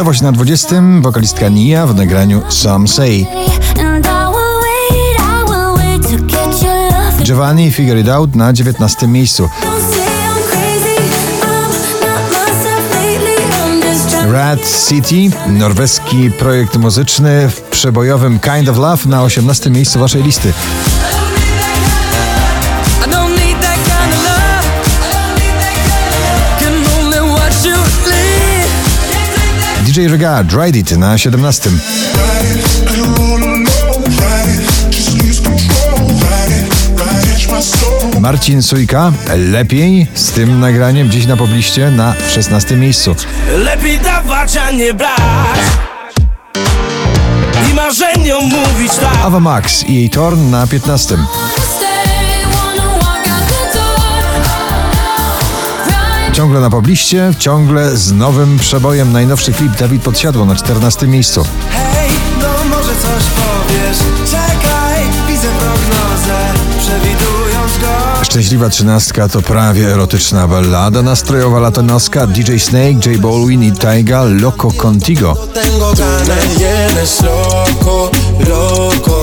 Nowość na 20. Wokalistka Nia w nagraniu Some Say. Giovanni Figure It Out na 19. miejscu. Rad City, norweski projekt muzyczny w przebojowym Kind of Love na 18. miejscu waszej listy. DJ Rega, Dried It na 17. Marcin Sujka, lepiej z tym nagraniem dziś na pobliście na 16 miejscu. Lepiej dawać, a nie brać I marzeniom mówić tak Ava Max i jej Torn na 15. Ciągle na pobliście, ciągle z nowym przebojem. Najnowszy klip Dawid Podsiadło na 14 miejscu. Hej, no może coś powiesz. Czekaj, widzę prognozę Przewidując go. Szczęśliwa trzynastka to prawie erotyczna ballada nastrojowa latynoska. DJ Snake, J Balwin i Taiga Loco Contigo. Tengo ganas loco, loco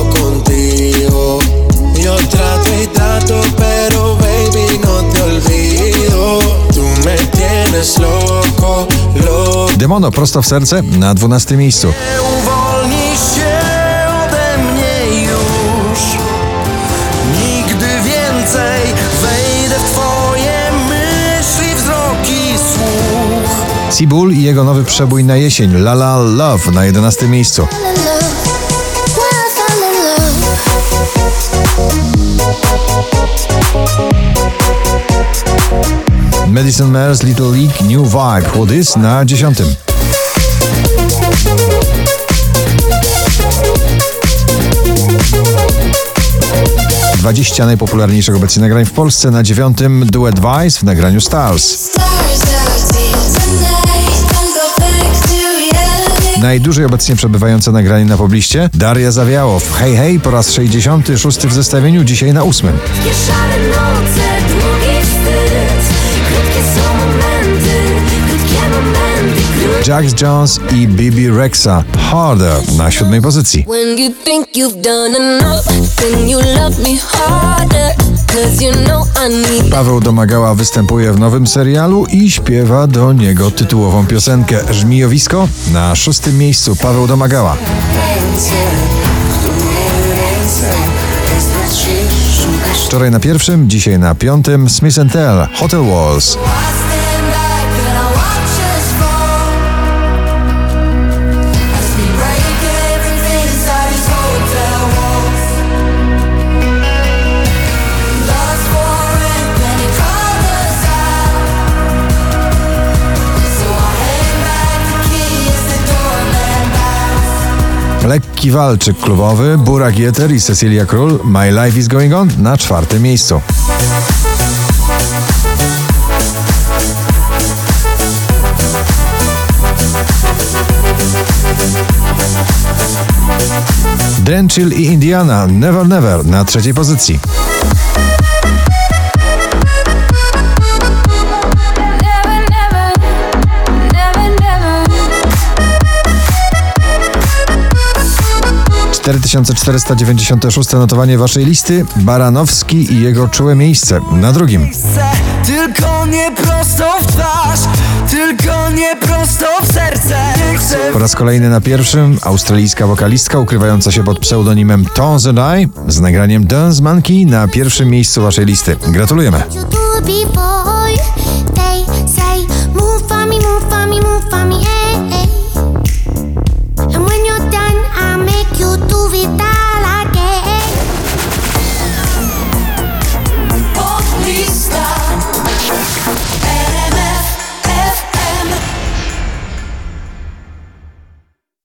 Demono prosto w serce na 12 miejscu. Uwolnij się ode mnie już Nigdy więcej wejdę w twoje myśli, wzroki, słuch Sibul i jego nowy przebój na jesień La La Love na 11 miejscu. Madison Mares Little League New Vibe Is na 10. Dwadzieścia najpopularniejszych obecnie nagrań w Polsce na dziewiątym duet Vice w nagraniu Stars. Najdłużej obecnie przebywające nagranie na pobliście Daria Zawiałow. Hej hej po raz 66 w zestawieniu, dzisiaj na ósmym. Jax Jones i Bibi Rexa. Harder na siódmej pozycji. When you think you've done enough, then you love me harder. Cause you know I need Paweł Domagała występuje w nowym serialu i śpiewa do niego tytułową piosenkę Żmijowisko na szóstym miejscu Paweł Domagała. Wczoraj na pierwszym, dzisiaj na piątym Smith Tell Hotel Walls. Lekki walczyk klubowy Burak Jeter i Cecilia Król My Life is Going On na czwartym miejscu. Drenchill i Indiana Never Never na trzeciej pozycji. 4496 notowanie waszej listy Baranowski i jego czułe miejsce na drugim. Tylko nie prosto w twarz, tylko nie prosto w serce. Po raz kolejny na pierwszym australijska wokalistka ukrywająca się pod pseudonimem Tones and I z nagraniem Dance Monkey na pierwszym miejscu waszej listy. Gratulujemy. move for me, move for me, move for me.